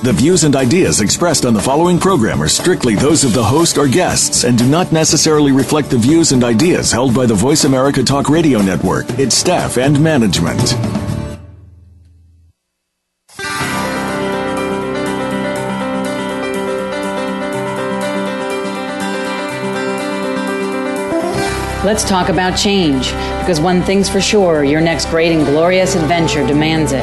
The views and ideas expressed on the following program are strictly those of the host or guests and do not necessarily reflect the views and ideas held by the Voice America Talk Radio Network, its staff, and management. Let's talk about change, because one thing's for sure your next great and glorious adventure demands it.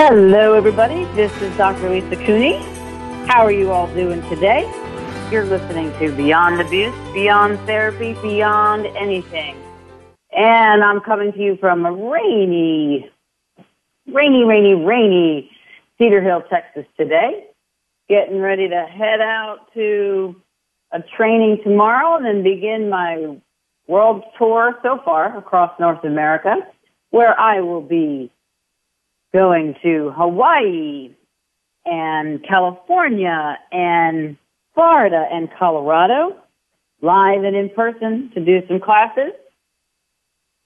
Hello, everybody. This is Dr. Lisa Cooney. How are you all doing today? You're listening to Beyond Abuse, Beyond Therapy, Beyond Anything. And I'm coming to you from rainy, rainy, rainy, rainy Cedar Hill, Texas today. Getting ready to head out to a training tomorrow and then begin my world tour so far across North America, where I will be going to Hawaii and California and Florida and Colorado live and in person to do some classes.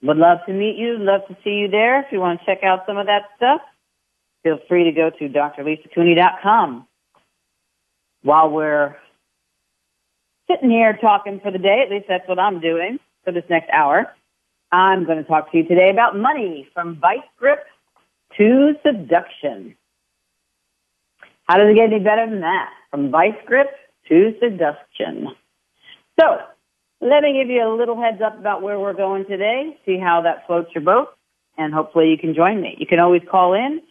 Would love to meet you. Love to see you there. If you want to check out some of that stuff, feel free to go to drlisacooney.com. While we're sitting here talking for the day, at least that's what I'm doing for this next hour, I'm going to talk to you today about money from Vice Grip to seduction. How does it get any better than that? From vice grip to seduction. So, let me give you a little heads up about where we're going today, see how that floats your boat, and hopefully you can join me. You can always call in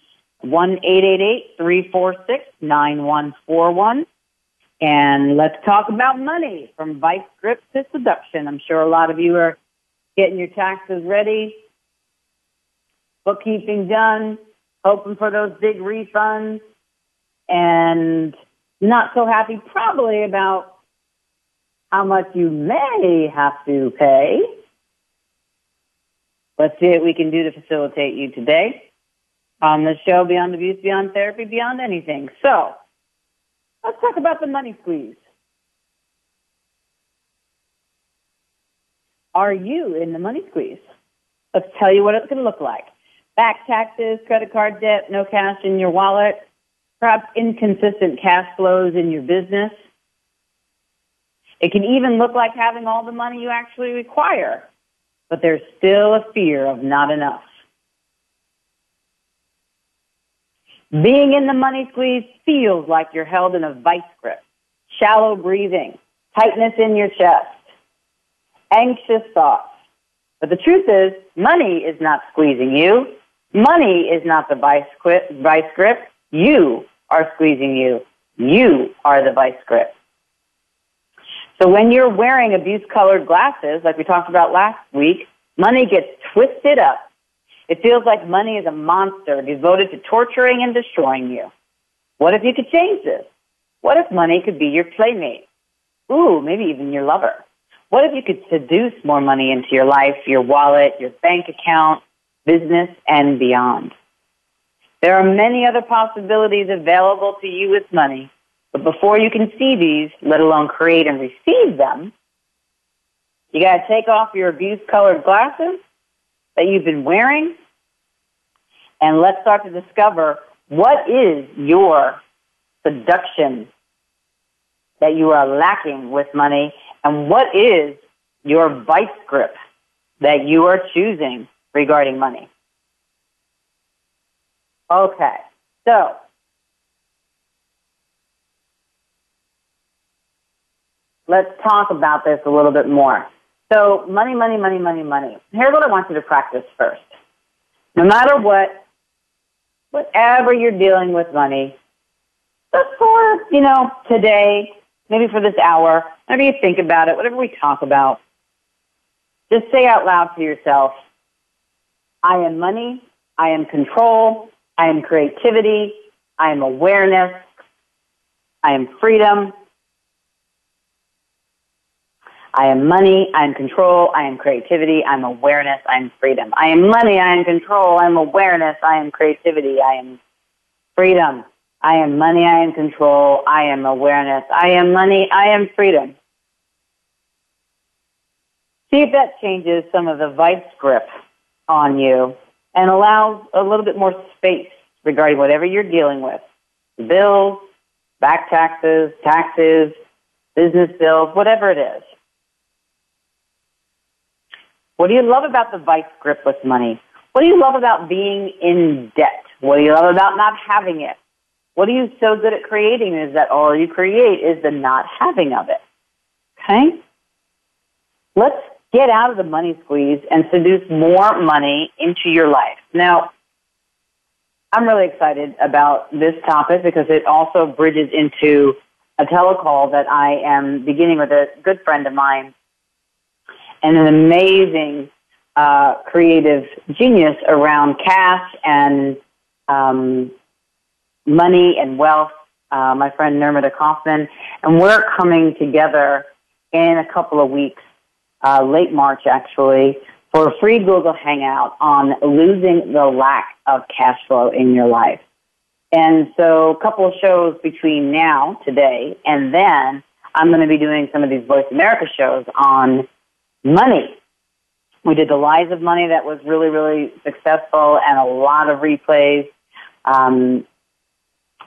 1-888-346-9141 and let's talk about money from vice grip to seduction. I'm sure a lot of you are getting your taxes ready, bookkeeping done, hoping for those big refunds, and not so happy probably about how much you may have to pay. Let's see what we can do to facilitate you today on the show Beyond Abuse, Beyond Therapy, Beyond Anything. So, let's talk about the money squeeze. Are you in the money squeeze? Let's tell you what it's going to look like back taxes, credit card debt, no cash in your wallet, perhaps inconsistent cash flows in your business. It can even look like having all the money you actually require, but there's still a fear of not enough. Being in the money squeeze feels like you're held in a vice grip, shallow breathing, tightness in your chest, anxious thoughts. But the truth is, money is not squeezing you. Money is not the vice grip. You are squeezing you. You are the vice grip. So when you're wearing abuse colored glasses, like we talked about last week, money gets twisted up. It feels like money is a monster devoted to torturing and destroying you. What if you could change this? What if money could be your playmate? Ooh, maybe even your lover. What if you could seduce more money into your life, your wallet, your bank account, business, and beyond. There are many other possibilities available to you with money, but before you can see these, let alone create and receive them, you got to take off your abuse colored glasses that you've been wearing, and let's start to discover what is your seduction that you are lacking with money, and what is your vice grip that you are choosing regarding money. Okay, so let's talk about this a little bit more. So, money, money, money, money, money. Here's what I want you to practice first. No matter what whatever you're dealing with money, just for, you know, today, maybe for this hour, whenever you think about it, whatever we talk about, just say out loud to yourself, I am money, I am control, I am creativity, I am awareness, I am freedom, I am money, I am control, I am creativity, I am awareness, I am freedom. I am money, I am control, I am awareness, I am creativity, I am freedom. I am money, I am control, I am awareness, I am money, I am freedom. See if that changes some of the vice grip on you and allows a little bit more space regarding whatever you're dealing with. Bills, back taxes, taxes, business bills, whatever it is. What do you love about the vice grip with money? What do you love about being in debt? What do you love about not having it? What are you so good at creating is that all you create is the not having of it. Okay? Let's get out of the money squeeze and seduce more money into your life. Now, I'm really excited about this topic because it also bridges into a telecall that I am beginning with a good friend of mine and an amazing uh, creative genius around cash and um, money and wealth, uh, my friend Nirmada Kaufman, and we're coming together in a couple of weeks, uh, late March actually, for a free Google Hangout on losing the lack of cash flow in your life. And so a couple of shows between now, today, and then I'm going to be doing some of these Voice America shows on money. We did the Lies of Money that was really, really successful and a lot of replays. Um,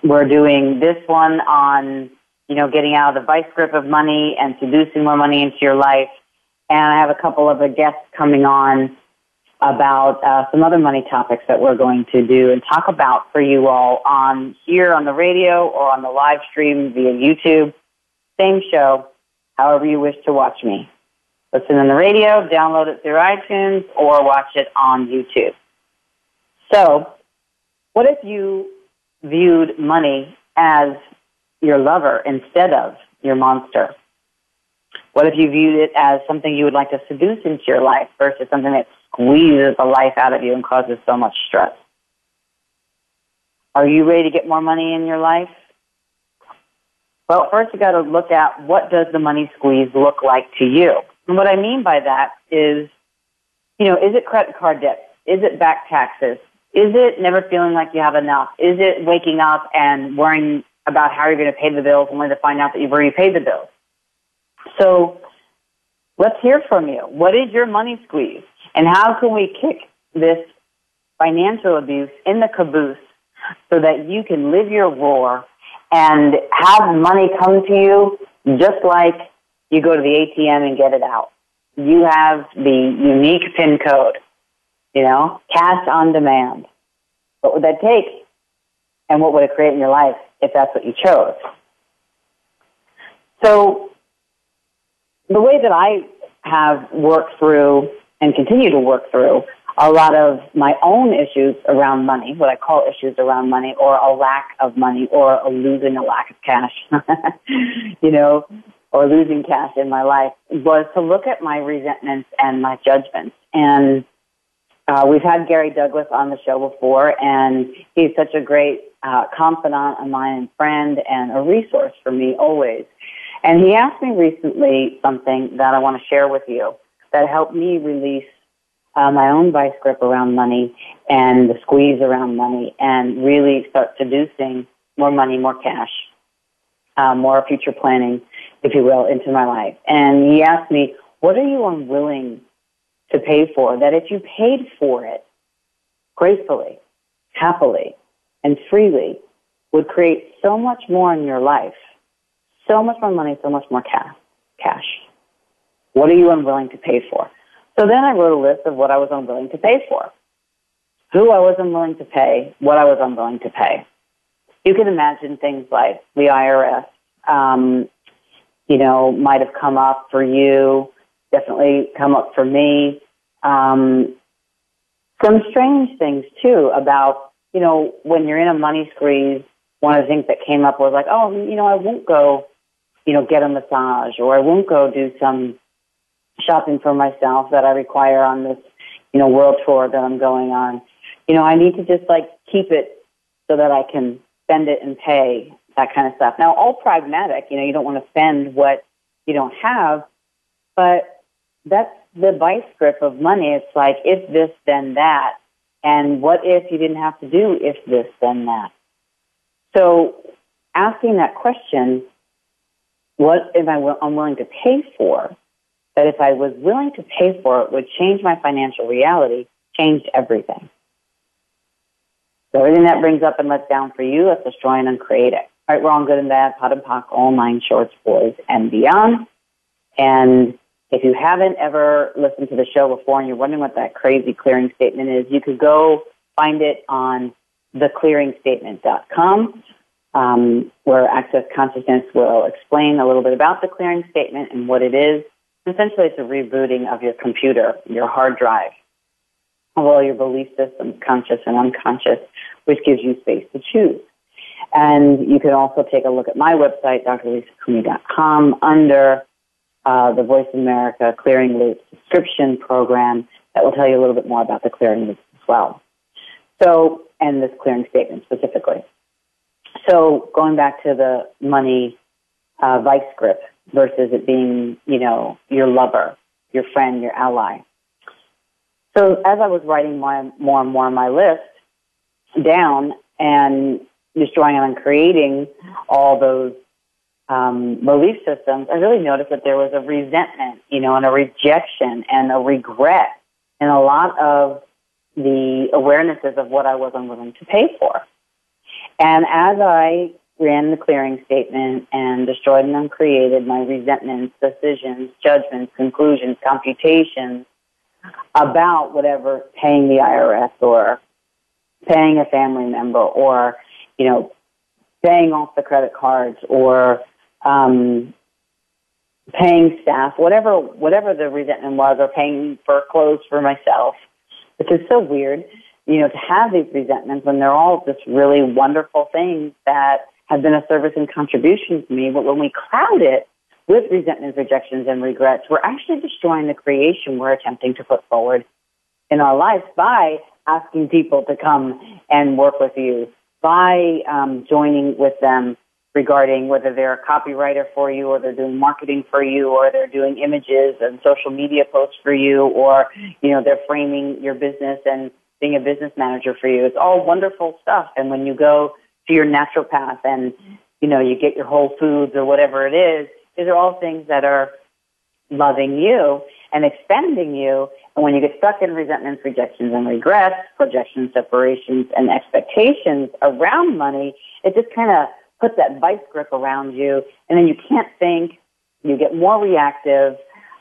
we're doing this one on, you know, getting out of the vice grip of money and seducing more money into your life. And I have a couple of guests coming on about uh, some other money topics that we're going to do and talk about for you all on here on the radio or on the live stream via YouTube. Same show, however you wish to watch me. Listen on the radio, download it through iTunes, or watch it on YouTube. So, what if you viewed money as your lover instead of your monster? What if you viewed it as something you would like to seduce into your life versus something that squeezes the life out of you and causes so much stress? Are you ready to get more money in your life? Well, first you got to look at what does the money squeeze look like to you? And what I mean by that is, you know, is it credit card debt? Is it back taxes? Is it never feeling like you have enough? Is it waking up and worrying about how you're going to pay the bills only to find out that you've already paid the bills? So let's hear from you. What is your money squeeze? And how can we kick this financial abuse in the caboose so that you can live your roar and have money come to you just like you go to the ATM and get it out. You have the unique PIN code, you know, cash on demand. What would that take? And what would it create in your life if that's what you chose? So, the way that I have worked through and continue to work through a lot of my own issues around money, what I call issues around money, or a lack of money, or a losing a lack of cash. you know, or losing cash in my life was to look at my resentments and my judgments. And uh, we've had Gary Douglas on the show before, and he's such a great uh, confidant of mine and friend and a resource for me always. And he asked me recently something that I want to share with you that helped me release uh, my own vice grip around money and the squeeze around money and really start seducing more money, more cash, uh, more future planning if you will, into my life. And he asked me, what are you unwilling to pay for that if you paid for it gracefully, happily, and freely would create so much more in your life, so much more money, so much more ca- cash. What are you unwilling to pay for? So then I wrote a list of what I was unwilling to pay for, who I was unwilling to pay, what I was unwilling to pay. You can imagine things like the IRS, um, you know, might have come up for you, definitely come up for me. Um, some strange things too about you know, when you're in a money squeeze, one of the things that came up was like, oh, you know, I won't go, you know, get a massage or I won't go do some shopping for myself that I require on this, you know, world tour that I'm going on. You know, I need to just like keep it so that I can spend it and pay that kind of stuff. Now, all pragmatic, you know, you don't want to spend what you don't have, but that's the vice grip of money. It's like, if this, then that. And what if you didn't have to do if this, then that? So asking that question, what am I unwilling to pay for? That if I was willing to pay for it would change my financial reality, changed everything. So everything that brings up and lets down for you, let's destroy and uncreate it. Right, wrong, good and bad, POD and POC, all nine shorts, boys, and beyond. And if you haven't ever listened to the show before and you're wondering what that crazy clearing statement is, you could go find it on theclearingstatement.com, um, where Access Consciousness will explain a little bit about the clearing statement and what it is. Essentially, it's a rebooting of your computer, your hard drive, of all your belief systems, conscious and unconscious, which gives you space to choose. And you can also take a look at my website, drlisacooney.com, under uh, the Voice America Clearing Loop subscription program that will tell you a little bit more about the clearing loop as well. So, and this clearing statement specifically. So, going back to the money uh, vice grip versus it being, you know, your lover, your friend, your ally. So, as I was writing more, more and more on my list down and destroying and creating all those um, belief systems, I really noticed that there was a resentment, you know, and a rejection and a regret and a lot of the awarenesses of what I was unwilling to pay for. And as I ran the clearing statement and destroyed and uncreated my resentments, decisions, judgments, conclusions, computations about whatever paying the IRS or paying a family member or, you know, paying off the credit cards or um, paying staff, whatever whatever the resentment was, or paying for clothes for myself, which is so weird, you know, to have these resentments when they're all just really wonderful things that have been a service and contribution to me. But when we cloud it with resentments, rejections, and regrets, we're actually destroying the creation we're attempting to put forward in our lives by asking people to come and work with you, by um, joining with them regarding whether they're a copywriter for you or they're doing marketing for you or they're doing images and social media posts for you or, you know, they're framing your business and being a business manager for you. It's all wonderful stuff. And when you go to your naturopath and, you know, you get your whole foods or whatever it is, these are all things that are loving you and expanding you. And when you get stuck in resentments, rejections, and regrets, projections, separations, and expectations around money, it just kind of put that vice grip around you, and then you can't think. You get more reactive.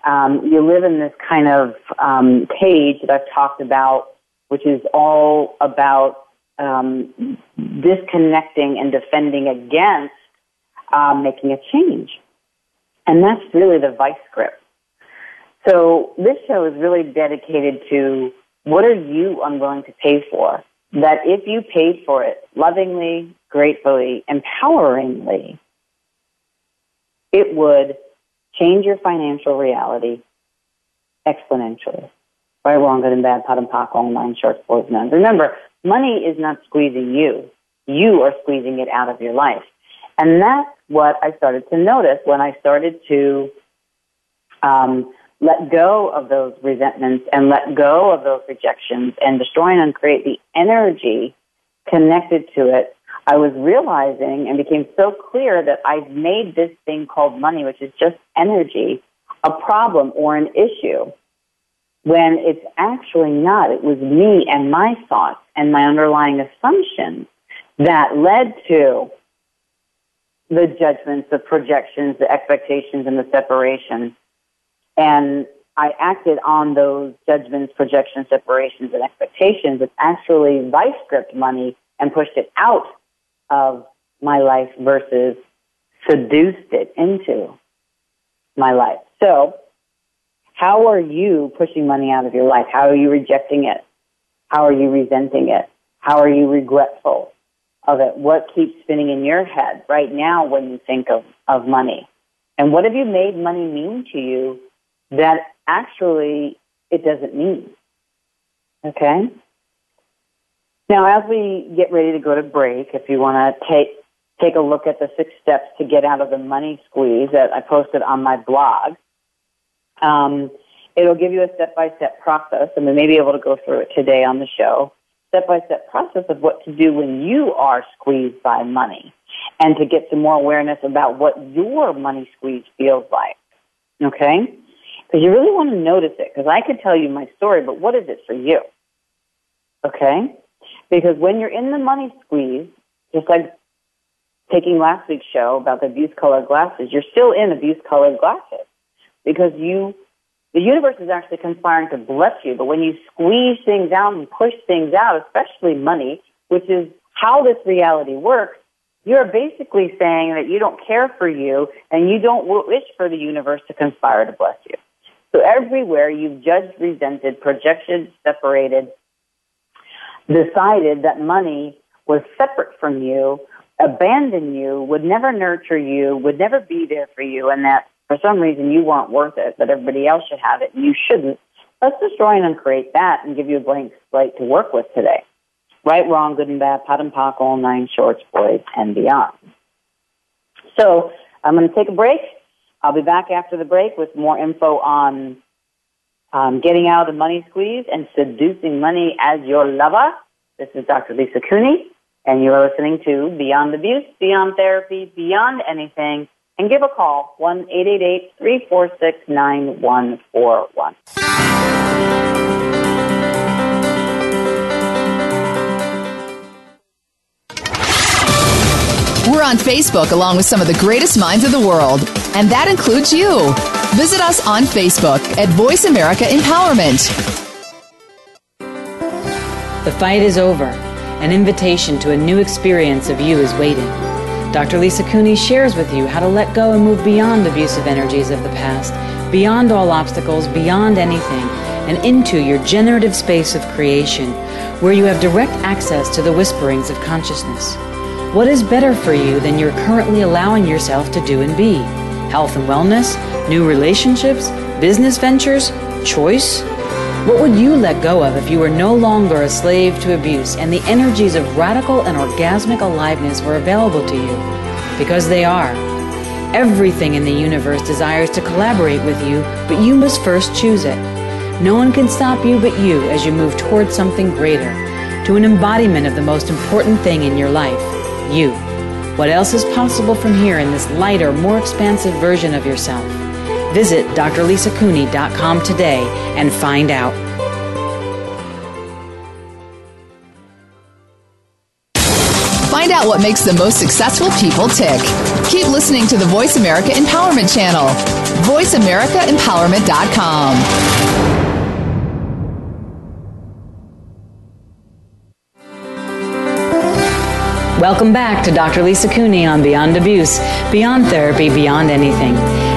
Um, you live in this kind of um, cage that I've talked about, which is all about um, disconnecting and defending against um, making a change. And that's really the vice grip. So this show is really dedicated to what are you unwilling to pay for? That if you paid for it lovingly, gratefully, empoweringly, it would change your financial reality exponentially. Right, wrong, good and bad, POD and POC, online, shorts, boys, none. Remember, money is not squeezing you. You are squeezing it out of your life. And that's what I started to notice when I started to um, let go of those resentments and let go of those rejections and destroy and uncreate the energy connected to it I was realizing and became so clear that I've made this thing called money, which is just energy, a problem or an issue when it's actually not. It was me and my thoughts and my underlying assumptions that led to the judgments, the projections, the expectations, and the separation. And I acted on those judgments, projections, separations, and expectations. It's actually vice gripped money and pushed it out of my life versus seduced it into my life. So, how are you pushing money out of your life? How are you rejecting it? How are you resenting it? How are you regretful of it? What keeps spinning in your head right now when you think of, of money? And what have you made money mean to you that actually it doesn't mean? Okay? Now, as we get ready to go to break, if you want to take take a look at the six steps to get out of the money squeeze that I posted on my blog, um, it'll give you a step by step process, and we may be able to go through it today on the show. Step by step process of what to do when you are squeezed by money, and to get some more awareness about what your money squeeze feels like. Okay? Because you really want to notice it, because I could tell you my story, but what is it for you? Okay? Because when you're in the money squeeze, just like taking last week's show about the abuse colored glasses, you're still in abuse colored glasses because you, the universe is actually conspiring to bless you. But when you squeeze things out and push things out, especially money, which is how this reality works, you're basically saying that you don't care for you and you don't wish for the universe to conspire to bless you. So everywhere you've judged, resented, projected, separated, decided that money was separate from you, abandoned you, would never nurture you, would never be there for you, and that for some reason you weren't worth it, that everybody else should have it and you shouldn't, let's destroy and uncreate that and give you a blank slate to work with today. Right, wrong, good and bad, POD and POC, all nine shorts, boys, and beyond. So I'm going to take a break. I'll be back after the break with more info on um, getting out of the money squeeze and seducing money as your lover. This is Dr. Lisa Cooney, and you're listening to Beyond Abuse, Beyond Therapy, Beyond Anything. And give a call, 1 888 346 9141. We're on Facebook along with some of the greatest minds of the world, and that includes you. Visit us on Facebook at Voice America Empowerment. The fight is over. An invitation to a new experience of you is waiting. Dr. Lisa Cooney shares with you how to let go and move beyond abusive energies of the past, beyond all obstacles, beyond anything, and into your generative space of creation, where you have direct access to the whisperings of consciousness. What is better for you than you're currently allowing yourself to do and be? Health and wellness, new relationships, business ventures, choice? What would you let go of if you were no longer a slave to abuse and the energies of radical and orgasmic aliveness were available to you? Because they are. Everything in the universe desires to collaborate with you, but you must first choose it. No one can stop you but you as you move towards something greater, to an embodiment of the most important thing in your life you. What else is possible from here in this lighter, more expansive version of yourself? Visit drlisacooney.com today and find out. Find out what makes the most successful people tick. Keep listening to the Voice America Empowerment Channel. VoiceAmericaEmpowerment.com. Welcome back to Dr. Lisa Cooney on Beyond Abuse, Beyond Therapy, Beyond Anything,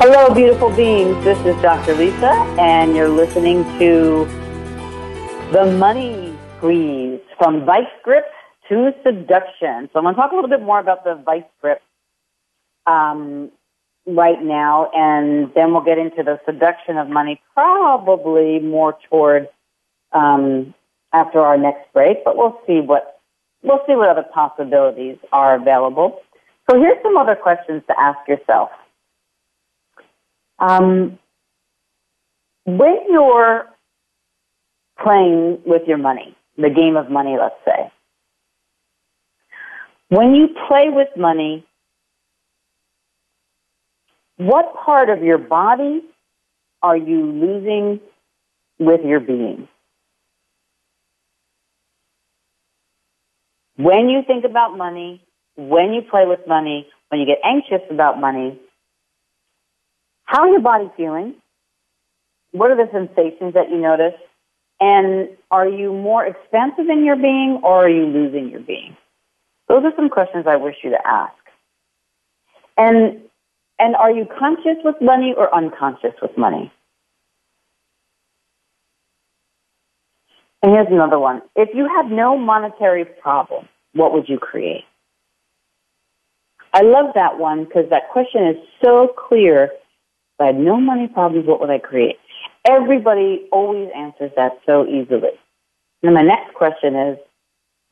Hello, beautiful beings. This is Dr. Lisa, and you're listening to The Money Squeeze from Vice Grip to seduction. So I'm going to talk a little bit more about the vice grip um, right now, and then we'll get into the seduction of money, probably more toward um, after our next break. But we'll see what we'll see what other possibilities are available. So here's some other questions to ask yourself. Um, when you're playing with your money, the game of money, let's say, when you play with money, what part of your body are you losing with your being? when you think about money, when you play with money, when you get anxious about money, how are your body feeling? What are the sensations that you notice? And are you more expansive in your being or are you losing your being? Those are some questions I wish you to ask. And and are you conscious with money or unconscious with money? And here's another one. If you had no monetary problem, what would you create? I love that one because that question is so clear. If I had no money problems, what would I create? Everybody always answers that so easily. And my next question is,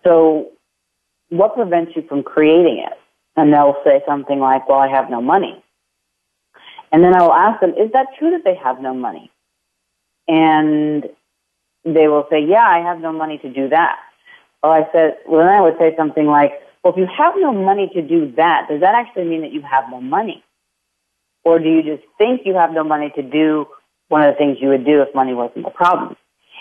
so what prevents you from creating it? And they'll say something like, well, I have no money. And then I will ask them, is that true that they have no money? And they will say, yeah, I have no money to do that. Well, I said, well, then I would say something like, well, if you have no money to do that, does that actually mean that you have no money? Or do you just think you have no money to do one of the things you would do if money wasn't a problem?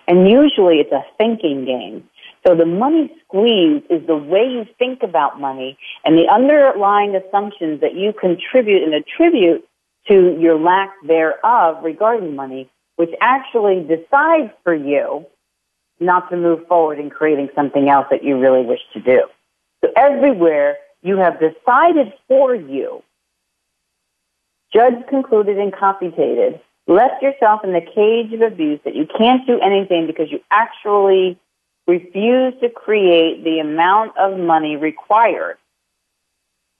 And usually it's a thinking game. So the money squeeze is the way you think about money and the underlying assumptions that you contribute and attribute to your lack thereof regarding money, which actually decides for you not to move forward in creating something else that you really wish to do. So everywhere you have decided for you, judged, concluded, and computated, left yourself in the cage of abuse that you can't do anything because you actually refuse to create the amount of money required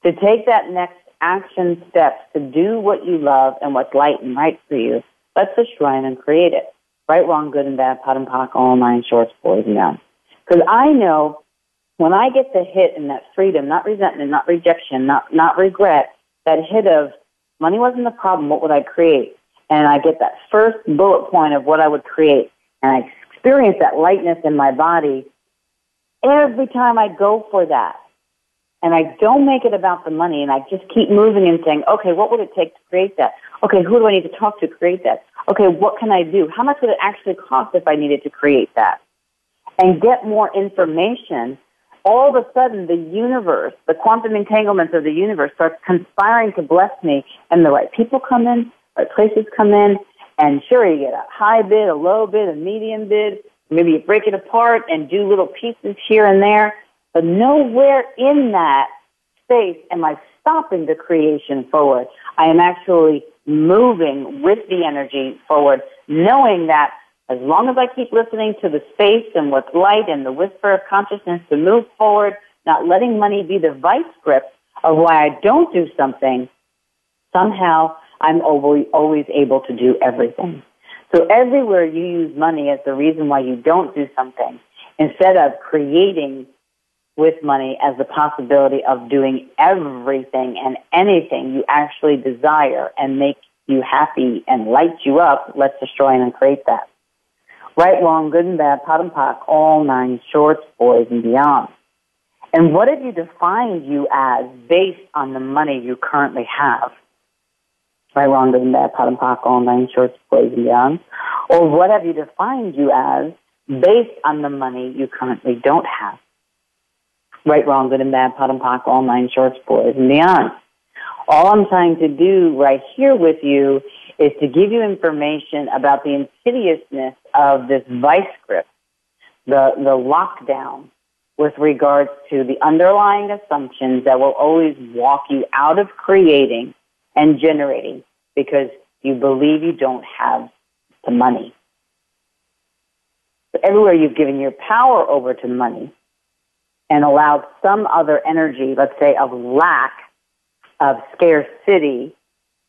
to take that next action steps to do what you love and what's light and right for you, let's the shrine and create it. Right, wrong, good and bad, POD and POC, all nine shorts, boys and young. Because I know when I get the hit and that freedom, not resentment, not rejection, not, not regret, that hit of money wasn't the problem, what would I create? And I get that first bullet point of what I would create. And I experience that lightness in my body every time I go for that. And I don't make it about the money and I just keep moving and saying, okay, what would it take to create that? Okay, who do I need to talk to create that? Okay, what can I do? How much would it actually cost if I needed to create that? And get more information. All of a sudden, the universe, the quantum entanglements of the universe starts conspiring to bless me and the right people come in, right places come in, and sure, you get a high bid, a low bid, a medium bid. Maybe you break it apart and do little pieces here and there. But nowhere in that space am I stopping the creation forward. I am actually moving with the energy forward, knowing that as long as I keep listening to the space and what's light and the whisper of consciousness to move forward, not letting money be the vice grip of why I don't do something, somehow I'm always, able to do everything. So everywhere you use money as the reason why you don't do something, instead of creating with money as the possibility of doing everything and anything you actually desire and make you happy and light you up, let's destroy and create that. Right, wrong, good and bad, POD and POC, all nine shorts, boys and beyond. And what have you defined you as based on the money you currently have? right, wrong, good and bad, POD and POC, all nine shorts, boys and beyond? Or what have you defined you as based on the money you currently don't have? Right, wrong, good and bad, POD and POC, all nine shorts, boys and beyond. All I'm trying to do right here with you is to give you information about the insidiousness of this vice grip, the, the lockdown with regards to the underlying assumptions that will always walk you out of creating and generating because you believe you don't have the money. So everywhere you've given your power over to money and allowed some other energy, let's say of lack, of scarcity,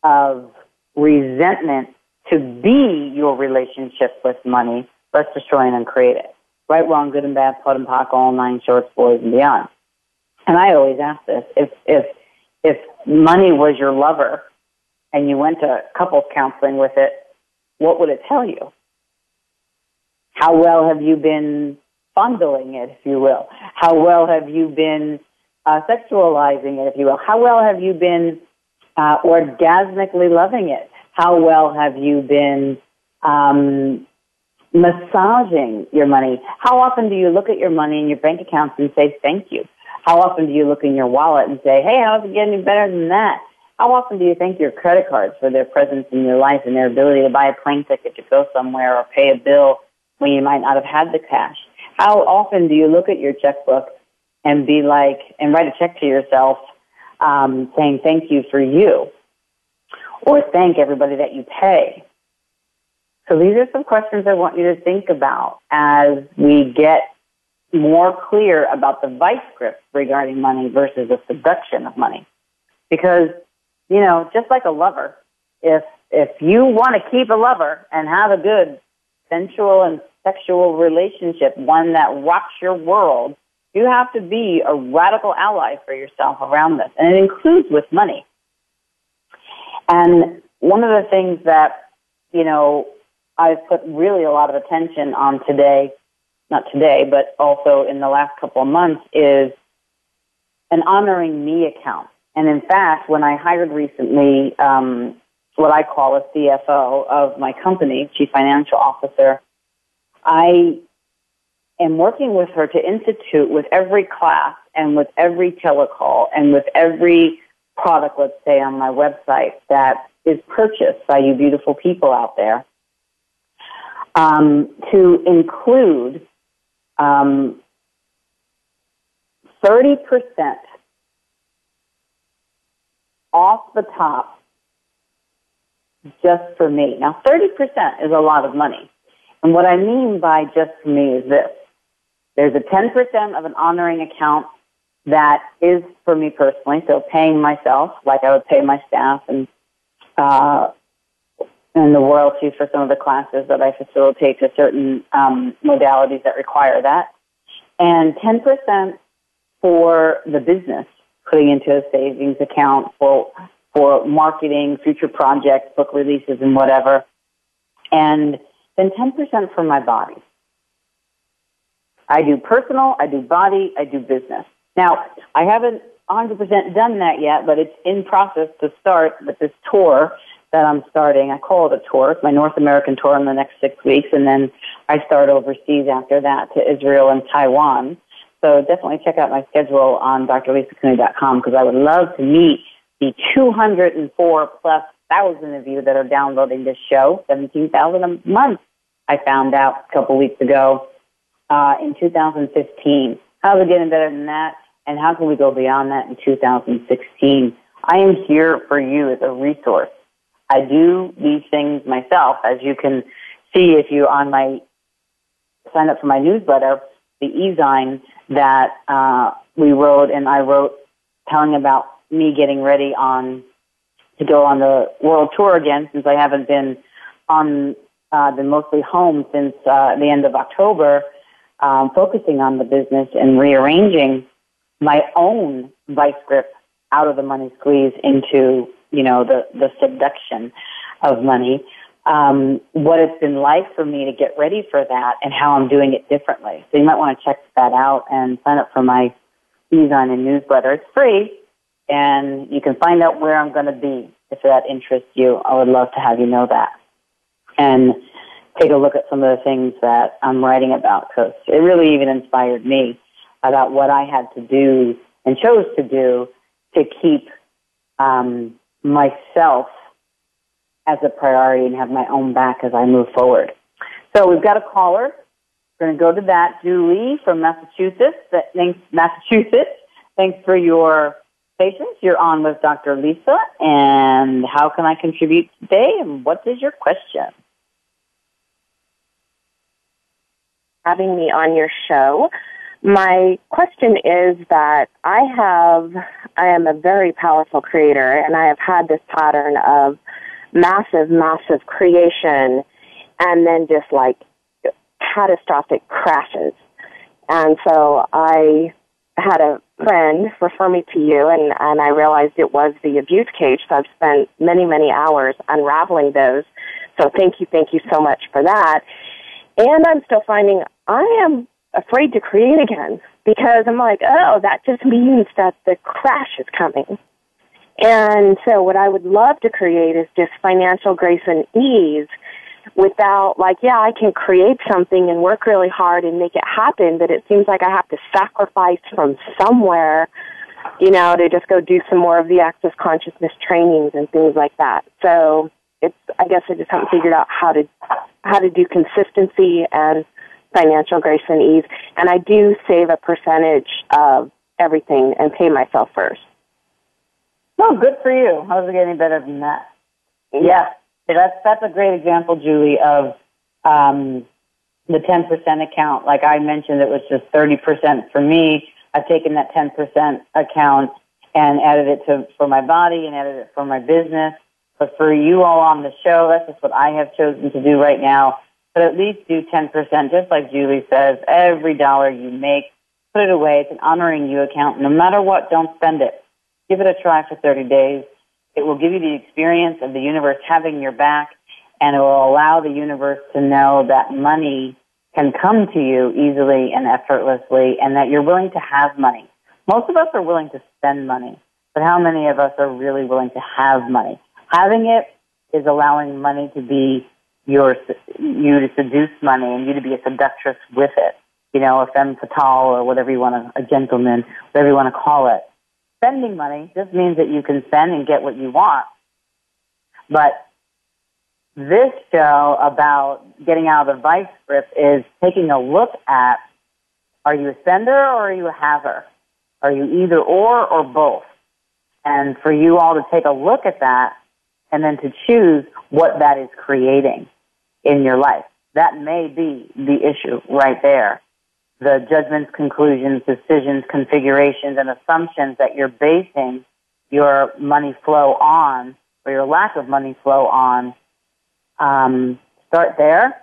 of resentment to be your relationship with money, let's destroy and uncreate it. Right, wrong, good and bad, POD and POC, all nine shorts, boys and beyond. And I always ask this, if, if if money was your lover and you went to couples counseling with it, what would it tell you? How well have you been fondling it, if you will? How well have you been uh, sexualizing it, if you will? How well have you been uh, orgasmically loving it? How well have you been um, massaging your money. How often do you look at your money in your bank accounts and say thank you? How often do you look in your wallet and say, hey, how's it getting better than that? How often do you thank your credit cards for their presence in your life and their ability to buy a plane ticket to go somewhere or pay a bill when you might not have had the cash? How often do you look at your checkbook and be like, and write a check to yourself um, saying thank you for you? Or thank everybody that you pay. So these are some questions I want you to think about as we get more clear about the vice grip regarding money versus the seduction of money. Because you know, just like a lover, if if you want to keep a lover and have a good sensual and sexual relationship, one that rocks your world, you have to be a radical ally for yourself around this. And it includes with money. And one of the things that, you know, I've put really a lot of attention on today, not today, but also in the last couple of months is an honoring me account. And in fact, when I hired recently um, what I call a CFO of my company, Chief Financial Officer, I am working with her to institute with every class and with every telecall and with every product, let's say, on my website that is purchased by you beautiful people out there, um, to include um, 30% off the top just for me. Now, 30% is a lot of money. And what I mean by just for me is this. There's a 10% of an honoring account that is for me personally, so paying myself like I would pay my staff and, uh, and the royalties for some of the classes that I facilitate to certain um, modalities that require that. And 10% for the business putting into a savings account for for marketing, future projects, book releases, and whatever. And then 10% for my body. I do personal, I do body, I do business. Now, I haven't 100% done that yet, but it's in process to start with this tour that I'm starting. I call it a tour. It's my North American tour in the next six weeks, and then I start overseas after that to Israel and Taiwan. So definitely check out my schedule on drlisacooney.com because I would love to meet the 204 plus thousand of you that are downloading this show, 17,000 a month, I found out a couple weeks ago uh, in 2015. How's it getting better than that? And how can we go beyond that in 2016? I am here for you as a resource. I do these things myself, as you can see if you on my sign up for my newsletter, the e-zine that uh, we wrote and I wrote telling about me getting ready on to go on the world tour again since I haven't been on uh, been mostly home since uh, the end of October, um, focusing on the business and rearranging my own vice grip out of the money squeeze into you know the the seduction of money um, what it's been like for me to get ready for that and how I'm doing it differently. So you might want to check that out and sign up for my e-zine and newsletter. It's free, and you can find out where I'm going to be if that interests you. I would love to have you know that. And take a look at some of the things that I'm writing about because it really even inspired me about what I had to do and chose to do to keep um, myself as a priority and have my own back as I move forward. So we've got a caller. We're going to go to that. Julie from Massachusetts. That, Thanks, Massachusetts. Thanks for your patience. You're on with Dr. Lisa. And how can I contribute today? And what is your question? Having me on your show. My question is that I have, I am a very powerful creator, and I have had this pattern of massive, massive creation and then just like catastrophic crashes. And so I had a friend refer me to you and, and I realized it was the abuse cage. So I've spent many, many hours unraveling those. So thank you, thank you so much for that. And I'm still finding I am afraid to create again because I'm like, oh, that just means that the crash is coming. And so what I would love to create is just financial grace and ease without like, yeah, I can create something and work really hard and make it happen, but it seems like I have to sacrifice from somewhere, you know, to just go do some more of the access consciousness trainings and things like that. So it's, I guess I just haven't figured out how to, how to do consistency and financial grace and ease. And I do save a percentage of everything and pay myself first. Oh, good for you. How's it get any better than that? Yeah. That's that's a great example, Julie, of um, the 10% account. Like I mentioned, it was just 30% for me. I've taken that 10% account and added it to for my body and added it for my business. But for you all on the show, that's just what I have chosen to do right now. But at least do 10%, just like Julie says. Every dollar you make, put it away. It's an honoring you account. No matter what, don't spend it. Give it a try for 30 days. It will give you the experience of the universe having your back, and it will allow the universe to know that money can come to you easily and effortlessly, and that you're willing to have money. Most of us are willing to spend money, but how many of us are really willing to have money? Having it is allowing money to be your you to seduce money and you to be a seductress with it. You know, a femme fatale or whatever you want to, a gentleman, whatever you want to call it spending money just means that you can spend and get what you want. But this show about getting out of the vice grip is taking a look at are you a spender or are you a haver? Are you either or or both? And for you all to take a look at that and then to choose what that is creating in your life. That may be the issue right there the judgments, conclusions, decisions, configurations, and assumptions that you're basing your money flow on or your lack of money flow on, um, start there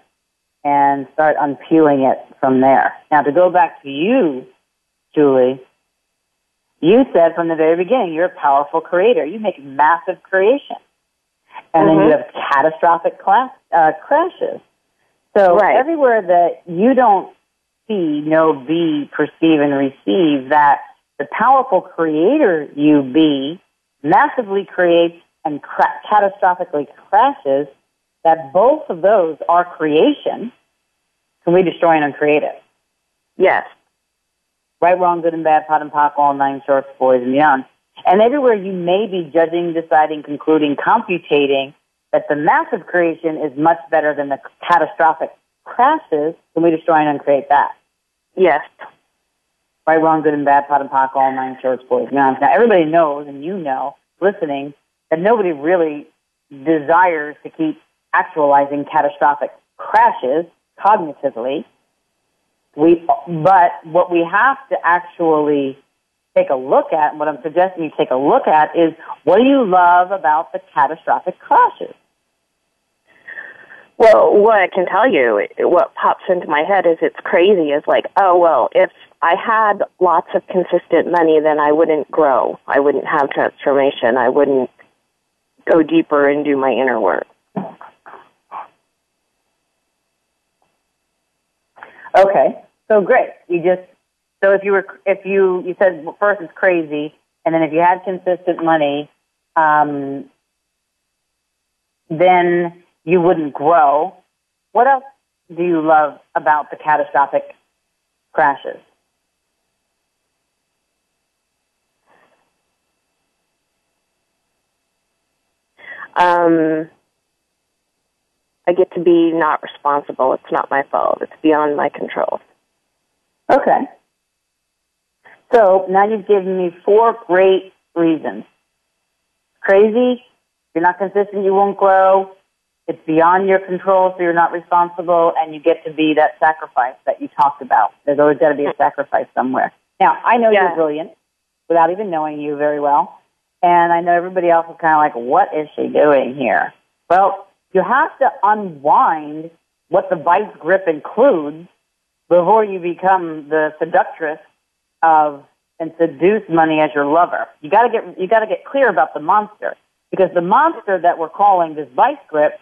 and start unpeeling it from there. Now, to go back to you, Julie, you said from the very beginning you're a powerful creator. You make massive creations. And mm-hmm. then you mm-hmm. have catastrophic class, uh, crashes. So right. everywhere that you don't see, know, be, perceive, and receive that the powerful creator you be massively creates and cra- catastrophically crashes, that both of those are creation, can we destroy and uncreate it? Yes. Right, wrong, good and bad, POD and POC, all nine shorts, boys and beyond. And everywhere you may be judging, deciding, concluding, computating that the massive creation is much better than the catastrophic crashes, then we destroy and uncreate that. Yes. Right, wrong, good and bad, POD and POC, all nine shorts, boys, Now, everybody knows, and you know, listening, that nobody really desires to keep actualizing catastrophic crashes cognitively. We, but what we have to actually take a look at, and what I'm suggesting you take a look at, is what do you love about the catastrophic crashes? Well, what I can tell you, what pops into my head is it's crazy. Is like, oh well, if I had lots of consistent money, then I wouldn't grow. I wouldn't have transformation. I wouldn't go deeper and do my inner work. Okay, so great. You just so if you were if you you said first it's crazy, and then if you had consistent money, um, then you wouldn't grow. What else do you love about the catastrophic crashes? Um, I get to be not responsible. It's not my fault. It's beyond my control. Okay. So now you've given me four great reasons. Crazy, you're not consistent, you won't grow. It's beyond your control, so you're not responsible, and you get to be that sacrifice that you talked about. There's always got to be a sacrifice somewhere. Now, I know yeah. you're brilliant without even knowing you very well, and I know everybody else is kind of like, what is she doing here? Well, you have to unwind what the vice grip includes before you become the seductress of and seduce money as your lover. You got to get you got to get clear about the monster because the monster that we're calling this vice grip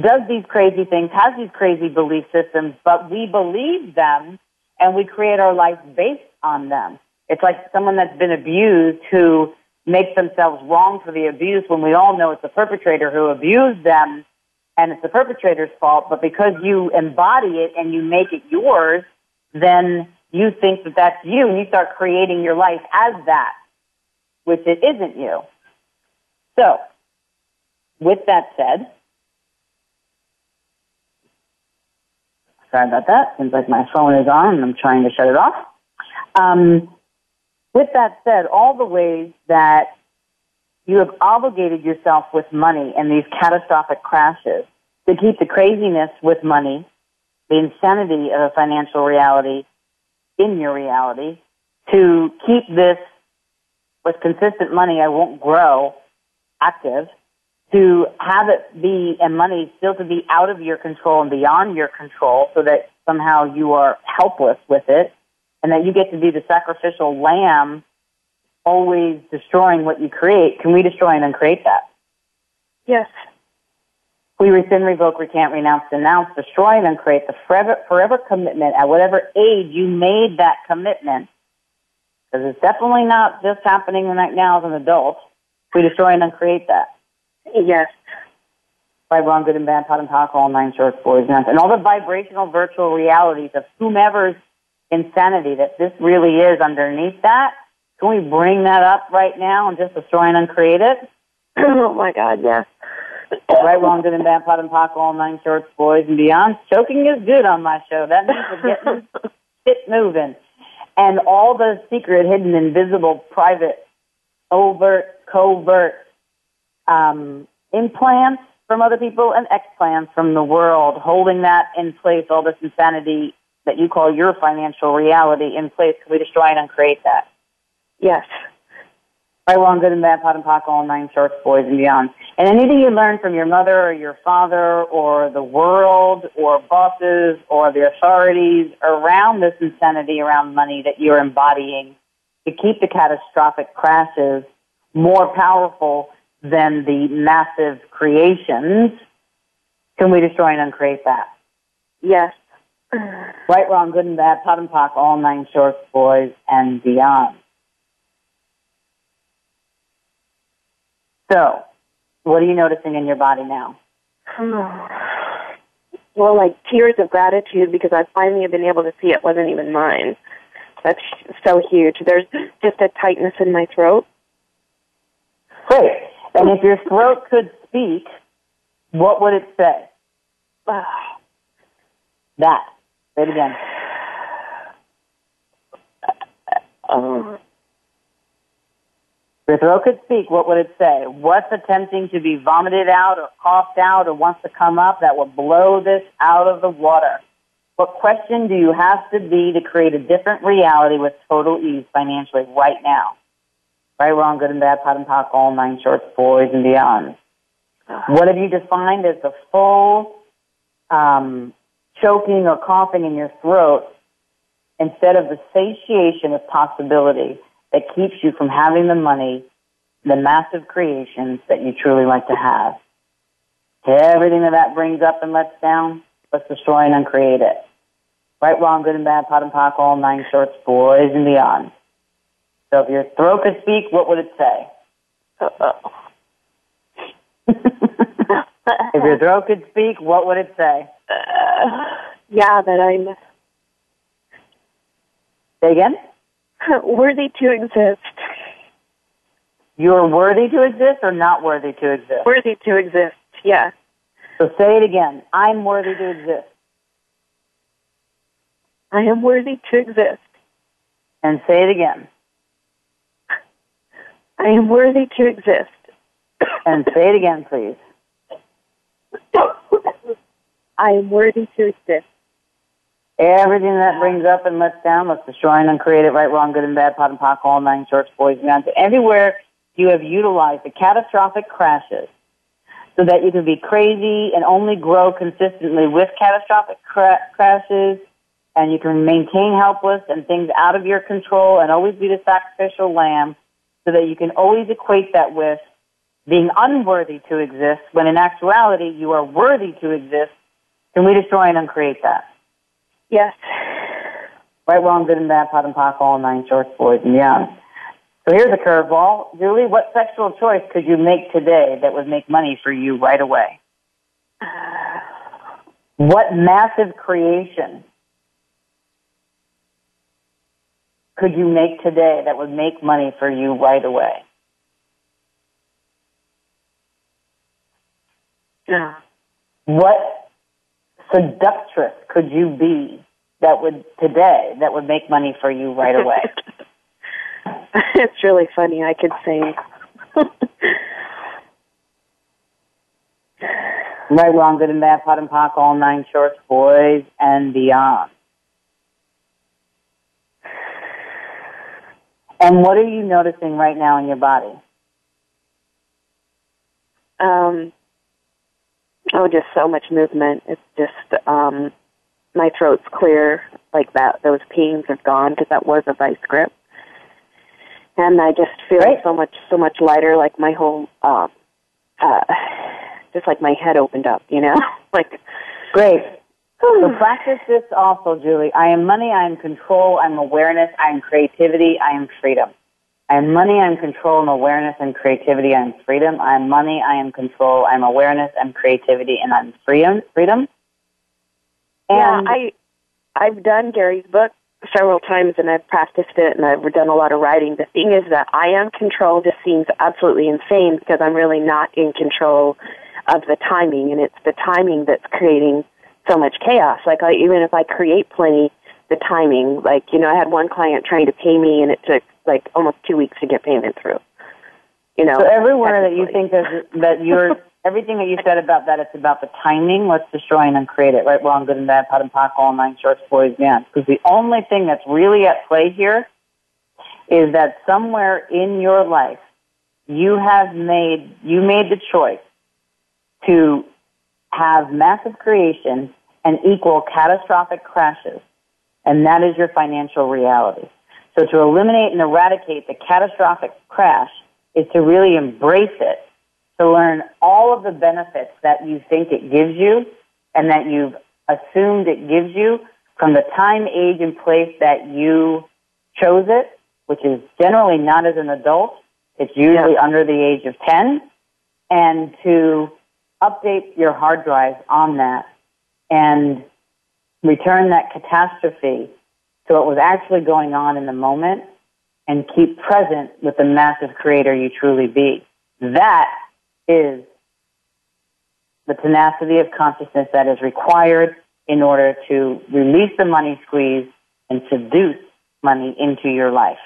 does these crazy things, has these crazy belief systems, but we believe them and we create our life based on them. It's like someone that's been abused who makes themselves wrong for the abuse when we all know it's the perpetrator who abused them and it's the perpetrator's fault, but because you embody it and you make it yours, then you think that that's you and you start creating your life as that, which it isn't you. So, with that said, sorry about that. Seems like my phone is on and I'm trying to shut it off. Um, with that said, all the ways that you have obligated yourself with money in these catastrophic crashes to keep the craziness with money, the insanity of a financial reality in your reality, to keep this with consistent money, I won't grow active, to have it be and money still to be out of your control and beyond your control so that somehow you are helpless with it and that you get to be the sacrificial lamb always destroying what you create. Can we destroy and uncreate that? Yes. We rescind, revoke, recant, renounce, denounce, destroy, and uncreate the forever, forever commitment at whatever age you made that commitment. Because it's definitely not just happening right now as an adult. We destroy and uncreate that. Yes. Right, wrong, good and bad, POD and talk, all nine shorts, boys, and and all the vibrational virtual realities of whomever's insanity that this really is underneath that. Can we bring that up right now and just destroy and uncreate it? oh my God, yes. right, wrong, good and bad, POD and talk, all nine shorts, boys, and beyond. Choking is good on my show. That means we're getting shit moving. And all the secret, hidden, invisible, private, overt, covert um, implants from other people and explants from the world, holding that in place, all this insanity that you call your financial reality in place. Can we destroy it and create that? Yes. Right, wrong, good and bad, POD and POC, all nine shorts, boys and beyond. And anything you learn from your mother or your father or the world or bosses or the authorities around this insanity around money that you're embodying to keep the catastrophic crashes more powerful than the massive creations, can we destroy and uncreate that? Yes. Right, wrong, good and bad, POD and POC, all nine shorts, boys and beyond. So, what are you noticing in your body now? Um, well, like tears of gratitude because I finally have been able to see it wasn't even mine. That's so huge. There's just a tightness in my throat. Great. And if your throat could speak, what would it say? that. Say it again. Um, If your throat could speak, what would it say? What's attempting to be vomited out or coughed out or wants to come up that will blow this out of the water? What question do you have to be to create a different reality with total ease financially right now? Right, wrong, good and bad, POD and POC, all nine shorts, boys and beyond. What have you defined as the full um, choking or coughing in your throat instead of the satiation of possibility that keeps you from having the money, the massive creations that you truly like to have? Everything that that brings up and lets down, let's destroy and uncreate it. Right, wrong, good and bad, POD and POC, all nine shorts, boys and beyond. So if your throat could speak, what would it say? If your throat could speak, what would it say? Uh, yeah, that I'm Say again? worthy to exist. You're worthy to exist or not worthy to exist? Worthy to exist. Yeah. So say it again. I'm worthy to exist. I am worthy to exist. And say it again. I am worthy to exist. And say it again, please. I am worthy to exist. Everything that brings up and lets down, let's destroy and uncreate it, right, wrong, good and bad, POD and POC, all nine shorts, boys and. So everywhere you have utilized the catastrophic crashes so that you can be crazy and only grow consistently with catastrophic cra- crashes and you can maintain helpless and things out of your control and always be the sacrificial lamb so that you can always equate that with being unworthy to exist when in actuality you are worthy to exist. Can we destroy and uncreate that? Yes. Right, wrong, good and bad, POD and POC, all nine shorts, boys and beyond. So here's a curveball. Julie, what sexual choice could you make today that would make money for you right away? Uh, What massive creation could you make today that would make money for you right away? Yeah. What seductress could you be that would today that would make money for you right away? it's really funny. I could sing. right, wrong, good and bad, POD and POC, all nine shorts, boys and beyond. And what are you noticing right now in your body? Um, oh, just so much movement. It's just um, my throat's clear, like that. Those pains have gone because that was a vice grip, and I just feel Right. so much, so much lighter. Like my whole, uh, uh, just like my head opened up. You know, like Great. So practice this also, Julie. I am money, I am control, I'm awareness, I am creativity, I am freedom. I am money, I am control, I'm awareness and creativity, I am freedom. I am money, I am control, I'm awareness, I'm creativity, and I'm freedom. Freedom. yeah. I I've done Gary's book several times and I've practiced it and I've done a lot of writing. The thing is that I am control just seems absolutely insane because I'm really not in control of the timing and it's the timing that's creating so much chaos. Like I, even if I create plenty, the timing, like, you know, I had one client trying to pay me and it took like almost two weeks to get payment through. You know, so everywhere that you think that that you're everything that you said about that, it's about the timing. Let's destroy and uncreate it. Right, wrong, good and bad, POD and POC, all nine shorts, boys, beyond. Because the only thing that's really at play here is that somewhere in your life you have made you made the choice to have massive creation and equal catastrophic crashes, and that is your financial reality. So to eliminate and eradicate the catastrophic crash is to really embrace it, to learn all of the benefits that you think it gives you and that you've assumed it gives you from the time, age, and place that you chose it, which is generally not as an adult. It's usually under the age of 10. And to update your hard drives on that and return that catastrophe to what was actually going on in the moment and keep present with the massive creator you truly be. That is the tenacity of consciousness that is required in order to release the money squeeze and seduce money into your life.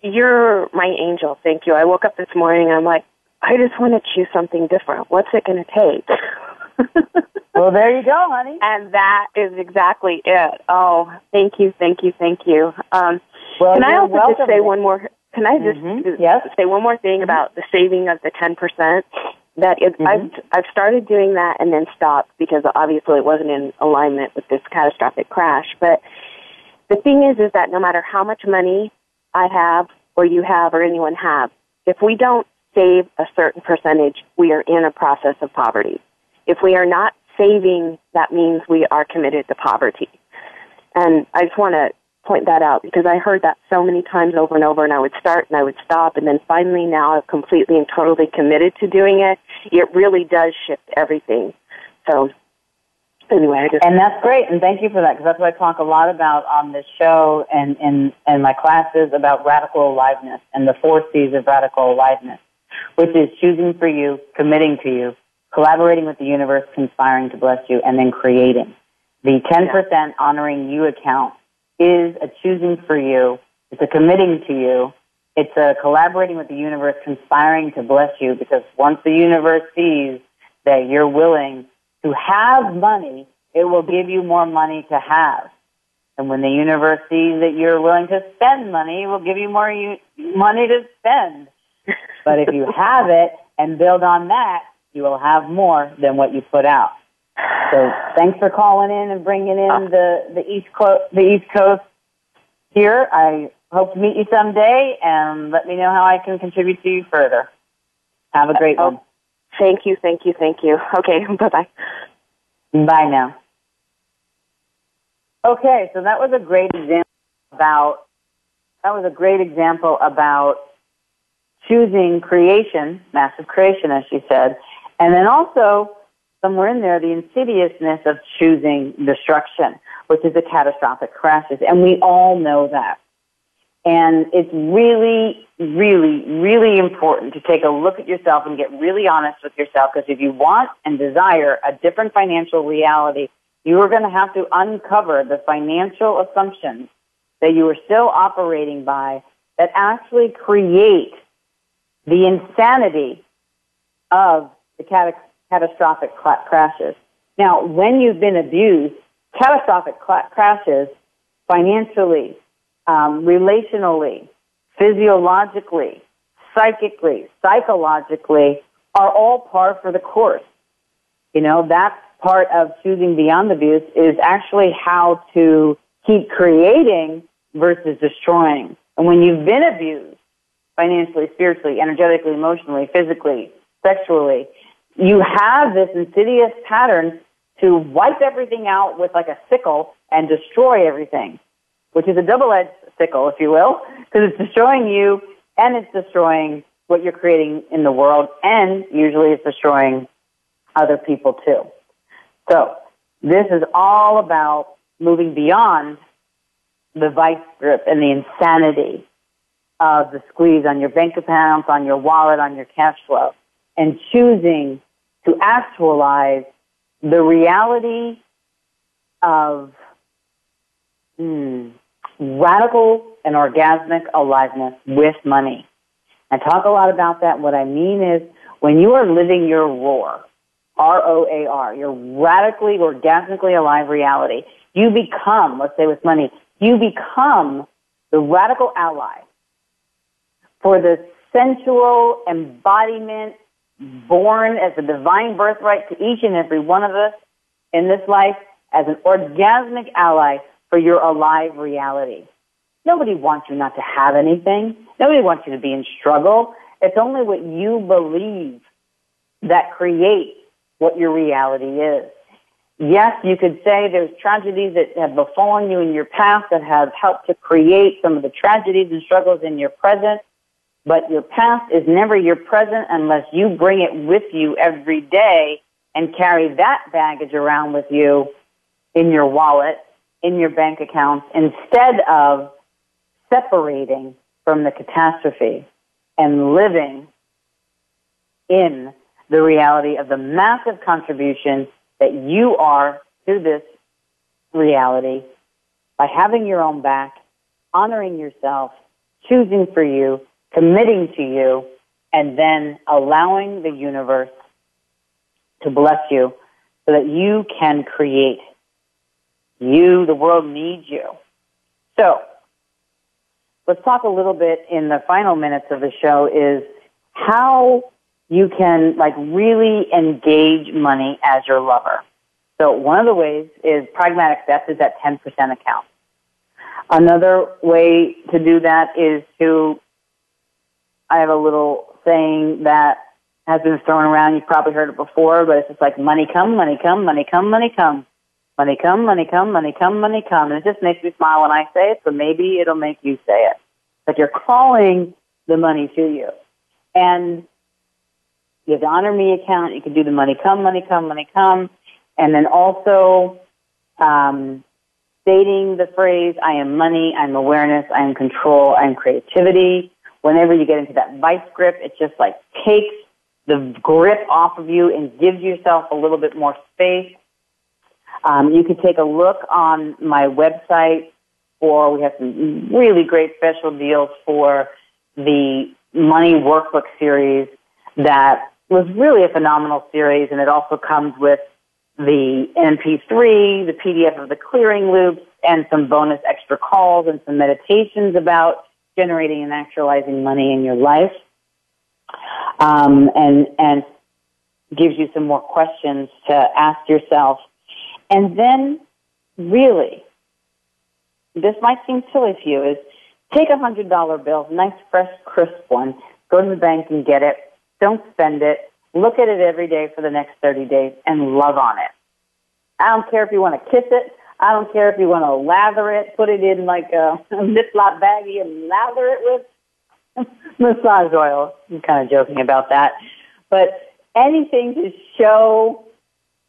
You're my angel. Thank you. I woke up this morning. I'm like, I just want to choose something different. What's it going to take? Well, there you go, honey. and that is exactly it. Oh, thank you, thank you, thank you. Um, Well, can I also welcome. just say one more? Can I just Mhm. Yes. say one more thing about the saving of the ten percent? That it, Mhm. I've I've started doing that and then stopped because obviously it wasn't in alignment with this catastrophic crash. But the thing is, is that no matter how much money I have or you have or anyone have, if we don't save a certain percentage, we are in a process of poverty. If we are not saving, that means we are committed to poverty. And I just want to point that out because I heard that so many times over and over, and I would start and I would stop, and then finally now I've completely and totally committed to doing it. It really does shift everything. So, anyway, just And that's great, and thank you for that, because that's what I talk a lot about on this show and in and my classes about radical aliveness and the four C's of radical aliveness, which is choosing for you, committing to you, collaborating with the universe, conspiring to bless you, and then creating. The 10% honoring you account is a choosing for you, it's a committing to you, it's a collaborating with the universe, conspiring to bless you, because once the universe sees that you're willing to have money, it will give you more money to have. And when the universe sees that you're willing to spend money, it will give you more u- money to spend. But if you have it and build on that, you will have more than what you put out. So thanks for calling in and bringing in the, the East Coast, the East Coast here. I hope to meet you someday and let me know how I can contribute to you further. Have a great Oh. one. thank you, thank you, thank you. Okay, bye bye. Bye now. Okay, so that was a great example about that was a great example about choosing creation, massive creation, as she said, And then also, somewhere in there, the insidiousness of choosing destruction, which is a catastrophic crashes. And we all know that. And it's really, really, really important to take a look at yourself and get really honest with yourself because if you want and desire a different financial reality, you are going to have to uncover the financial assumptions that you are still operating by that actually create the insanity of the cat- catastrophic cl- crashes. Now, when you've been abused, catastrophic cl- crashes financially, um, relationally, physiologically, psychically, psychologically are all par for the course. You know, that part of choosing beyond abuse is actually how to keep creating versus destroying. And when you've been abused, financially, spiritually, energetically, emotionally, physically, sexually, you have this insidious pattern to wipe everything out with like a sickle and destroy everything, which is a double-edged sickle, if you will, because it's destroying you and it's destroying what you're creating in the world, and usually it's destroying other people too. So this is all about moving beyond the vice grip and the insanity of the squeeze on your bank accounts, on your wallet, on your cash flow, and choosing to actualize the reality of hmm, radical and orgasmic aliveness with money. I talk a lot about that. What I mean is when you are living your roar, R-O-A-R, your radically, orgasmically alive reality, you become, let's say with money, you become the radical ally for the sensual embodiment born as a divine birthright to each and every one of us in this life as an orgasmic ally for your alive reality. Nobody wants you not to have anything. Nobody wants you to be in struggle. It's only what you believe that creates what your reality is. Yes, you could say there's tragedies that have befallen you in your past that have helped to create some of the tragedies and struggles in your present. But your past is never your present unless you bring it with you every day and carry that baggage around with you in your wallet, in your bank accounts, instead of separating from the catastrophe and living in the reality of the massive contribution that you are to this reality by having your own back, honoring yourself, choosing for you, committing to you, and then allowing the universe to bless you so that you can create. You, the world needs you. So, let's talk a little bit in the final minutes of the show is how you can like really engage money as your lover. So one of the ways is pragmatic steps is that 10% account. Another way to do that is to I have a little saying that has been thrown around. You've probably heard it before, but it's just like money come, money come, money come, money come. Money come, money come, money come, money come. And it just makes me smile when I say it, so maybe it'll make you say it. But you're calling the money to you. And you have the Honor Me account. You can do the money come, money come, money come. And then also um, stating the phrase, I am money, I'm awareness, I am control, I am creativity whenever you get into that vice grip, it just like takes the grip off of you and gives yourself a little bit more space. Um, you can take a look on my website for, we have some really great special deals for the money workbook series that was really a phenomenal series and it also comes with the MP3, the PDF of the clearing loops, and some bonus extra calls and some meditations about generating and actualizing money in your life, um, and and gives you some more questions to ask yourself, and then really, this might seem silly to you, is take a hundred dollar bill, nice fresh crisp one, go to the bank and get it. Don't spend it. Look at it every day for the next 30 days and love on it. I don't care if you want to kiss it. I don't care if you want to lather it, put it in like a, Ziploc baggie and lather it with massage oil. I'm kind of joking about that. But anything to show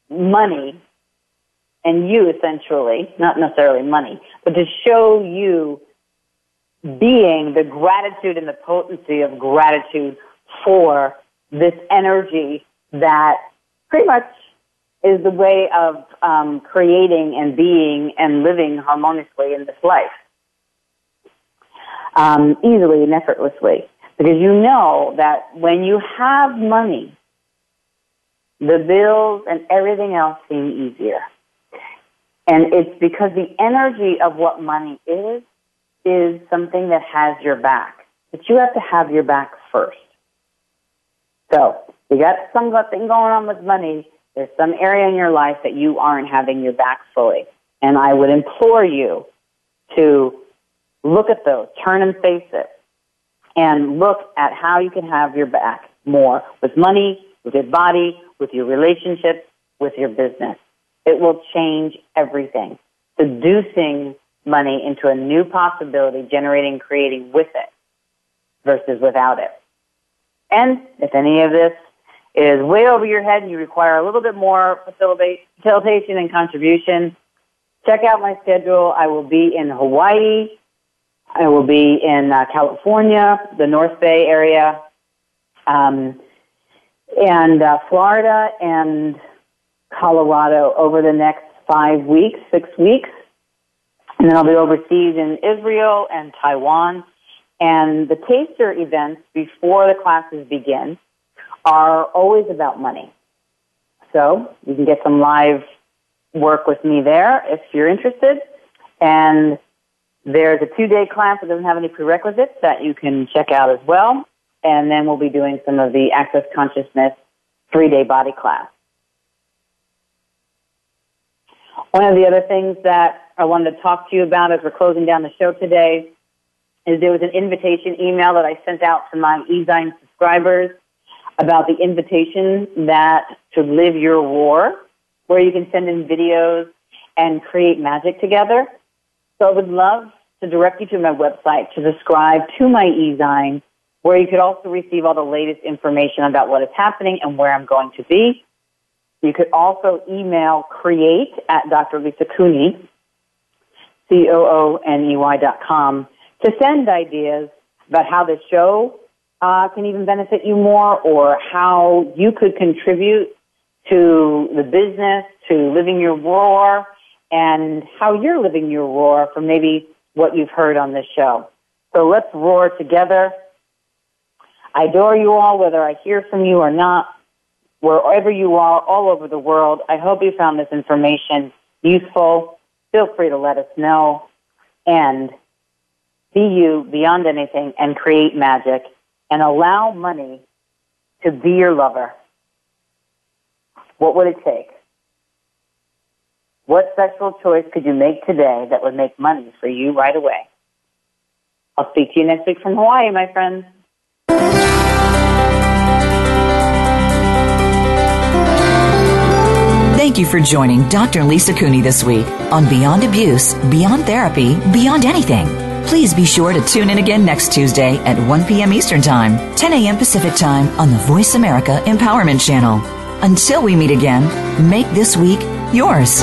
money and you essentially, not necessarily money, but to show you being the gratitude and the potency of gratitude for this energy that pretty much is the way of um, creating and being and living harmoniously in this life, um, easily and effortlessly. Because you know that when you have money, the bills and everything else seem easier. And it's because the energy of what money is, is something that has your back. But you have to have your back first. So, you got something going on with money. There's some area in your life that you aren't having your back fully. And I would implore you to look at those, turn and face it, and look at how you can have your back more with money, with your body, with your relationships, with your business. It will change everything. Seducing money into a new possibility, generating, creating with it versus without it. And if any of this is way over your head and you require a little bit more facilitation and contribution, check out my schedule. I will be in Hawaii. I will be in uh, California, the North Bay area, um, and uh, Florida and Colorado over the next five weeks, six weeks. And then I'll be overseas in Israel and Taiwan. And the taster events before the classes begin are always about money. So you can get some live work with me there if you're interested. And there's a two day class that doesn't have any prerequisites that you can check out as well. And then we'll be doing some of the Access Consciousness three day body class. One of the other things that I wanted to talk to you about as we're closing down the show today is there was an invitation email that I sent out to my eZine subscribers about the invitation that to live your war, where you can send in videos and create magic together. So I would love to direct you to my website to subscribe to my eZine, where you could also receive all the latest information about what is happening and where I'm going to be. You could also email create at Dr. Lisa Cooney, C-O-O-N-E-Y dot com, to send ideas about how the show uh, can even benefit you more or how you could contribute to the business, to living your roar, and how you're living your roar from maybe what you've heard on this show. So let's roar together. I adore you all, whether I hear from you or not wherever you are, all over the world. I hope you found this information useful. Feel free to let us know and be you beyond anything and create magic and allow money to be your lover. What would it take? What sexual choice could you make today that would make money for you right away? I'll speak to you next week from Hawaii, my friends. Thank you for joining Dr. Lisa Cooney this week on Beyond Abuse, Beyond Therapy, Beyond Anything. Please be sure to tune in again next Tuesday at 1 p.m. Eastern Time, 10 a.m. Pacific Time on the VoiceAmerica Empowerment Channel. Until we meet again, make this week yours.